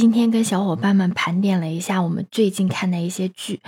今天跟小伙伴们盘点了一下我们最近看的一些剧，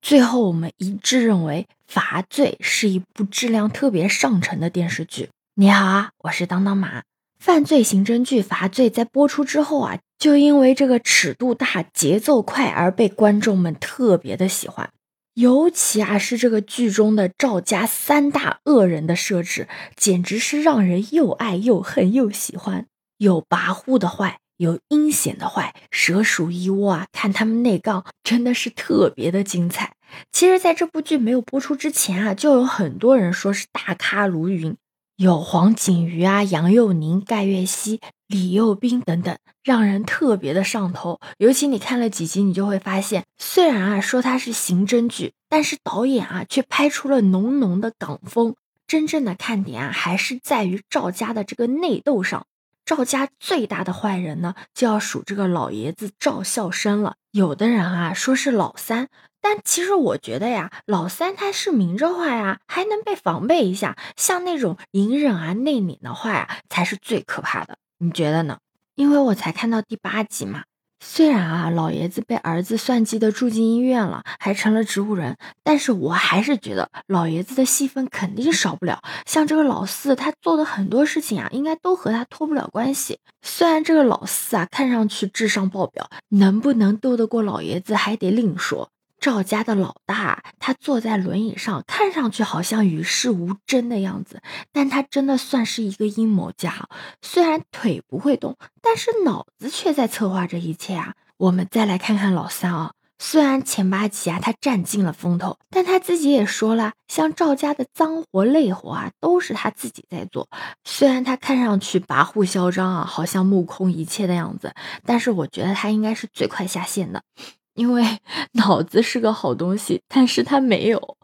最后我们一致认为《罚罪》是一部质量特别上乘的电视剧。你好啊，我是当当马。犯罪刑侦剧《罚罪》在播出之后啊，就因为这个尺度大、节奏快而被观众们特别的喜欢。尤其啊，是这个剧中的赵家三大恶人的设置，简直是让人又爱又恨又喜欢。有跋扈的坏。有阴险的坏，蛇鼠一窝啊！看他们内杠，真的是特别的精彩。其实，在这部剧没有播出之前啊，就有很多人说是大咖如云，有黄景瑜啊、杨佑宁、盖月熙、李幼斌等等，让人特别的上头。尤其你看了几集，你就会发现，虽然啊说它是刑侦剧，但是导演啊却拍出了浓浓的港风。真正的看点啊，还是在于赵家的这个内斗上。赵家最大的坏人呢，就要数这个老爷子赵孝生了。有的人啊说是老三，但其实我觉得呀，老三他是明着坏啊，还能被防备一下。像那种隐忍啊、内敛的坏啊，才是最可怕的。你觉得呢？因为我才看到第八集嘛。虽然啊，老爷子被儿子算计的住进医院了，还成了植物人，但是我还是觉得老爷子的戏份肯定少不了。像这个老四，他做的很多事情啊，应该都和他脱不了关系。虽然这个老四啊，看上去智商爆表，能不能斗得过老爷子还得另说。赵家的老大，他坐在轮椅上，看上去好像与世无争的样子，但他真的算是一个阴谋家。虽然腿不会动，但是脑子却在策划这一切啊！我们再来看看老三啊，虽然前八集啊他占尽了风头，但他自己也说了，像赵家的脏活累活啊，都是他自己在做。虽然他看上去跋扈嚣张啊，好像目空一切的样子，但是我觉得他应该是最快下线的。因为 脑子是个好东西，但是他没有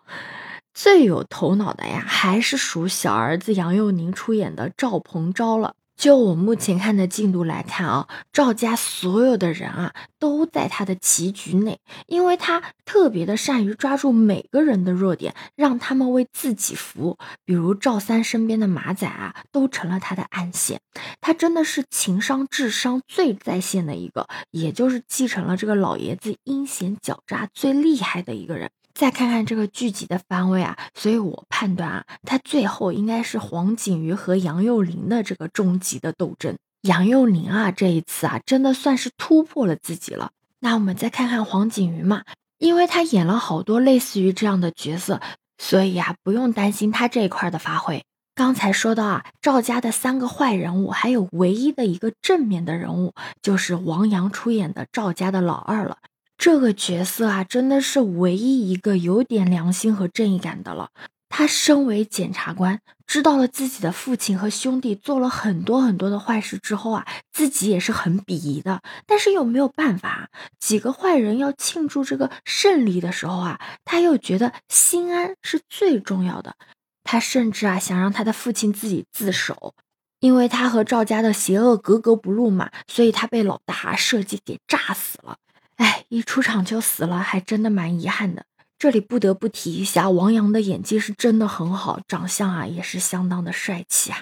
最有头脑的呀，还是属小儿子杨佑宁出演的赵鹏钊了。就我目前看的进度来看啊，赵家所有的人啊都在他的棋局内，因为他特别的善于抓住每个人的弱点，让他们为自己服务。比如赵三身边的马仔啊，都成了他的暗线。他真的是情商、智商最在线的一个，也就是继承了这个老爷子阴险狡诈最厉害的一个人。再看看这个剧集的番位啊，所以我判断啊，他最后应该是黄景瑜和杨佑宁的这个终极的斗争。杨佑宁啊，这一次啊，真的算是突破了自己了。那我们再看看黄景瑜嘛，因为他演了好多类似于这样的角色，所以啊，不用担心他这一块的发挥。刚才说到啊，赵家的三个坏人物，还有唯一的一个正面的人物，就是王阳出演的赵家的老二了。这个角色啊，真的是唯一一个有点良心和正义感的了。他身为检察官，知道了自己的父亲和兄弟做了很多很多的坏事之后啊，自己也是很鄙夷的。但是又没有办法，几个坏人要庆祝这个胜利的时候啊，他又觉得心安是最重要的。他甚至啊，想让他的父亲自己自首，因为他和赵家的邪恶格格不入嘛，所以他被老大设计给炸死了。哎，一出场就死了，还真的蛮遗憾的。这里不得不提一下，王阳的演技是真的很好，长相啊也是相当的帅气啊。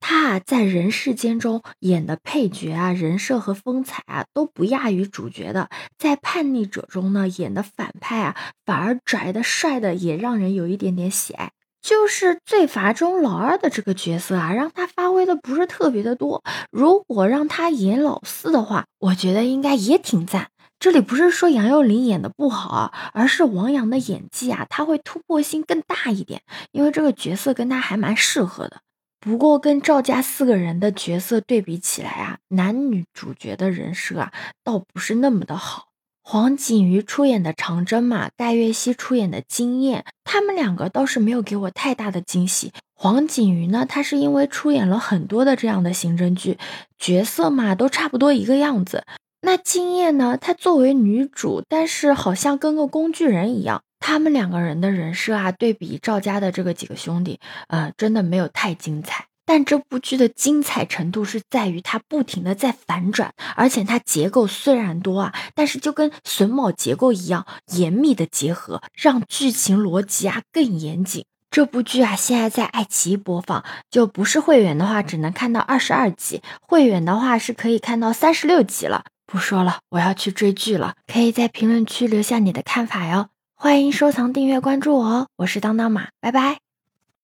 他啊在人世间中演的配角啊，人设和风采啊都不亚于主角的。在叛逆者中呢，演的反派啊，反而拽的帅的也让人有一点点喜爱。就是罪罚中老二的这个角色啊，让他发挥的不是特别的多。如果让他演老四的话，我觉得应该也挺赞。这里不是说杨佑宁演的不好啊，而是王阳的演技啊，他会突破性更大一点，因为这个角色跟他还蛮适合的。不过跟赵家四个人的角色对比起来啊，男女主角的人设啊，倒不是那么的好。黄景瑜出演的长征嘛，戴月熙出演的金燕，他们两个倒是没有给我太大的惊喜。黄景瑜呢，他是因为出演了很多的这样的刑侦剧，角色嘛都差不多一个样子。那金燕呢？她作为女主，但是好像跟个工具人一样。他们两个人的人设啊，对比赵家的这个几个兄弟，呃，真的没有太精彩。但这部剧的精彩程度是在于它不停的在反转，而且它结构虽然多啊，但是就跟榫卯结构一样严密的结合，让剧情逻辑啊更严谨。这部剧啊，现在在爱奇艺播放，就不是会员的话，只能看到二十二集；会员的话是可以看到三十六集了。不说了，我要去追剧了。可以在评论区留下你的看法哟。欢迎收藏、订阅、关注我哦！我是当当马，拜拜。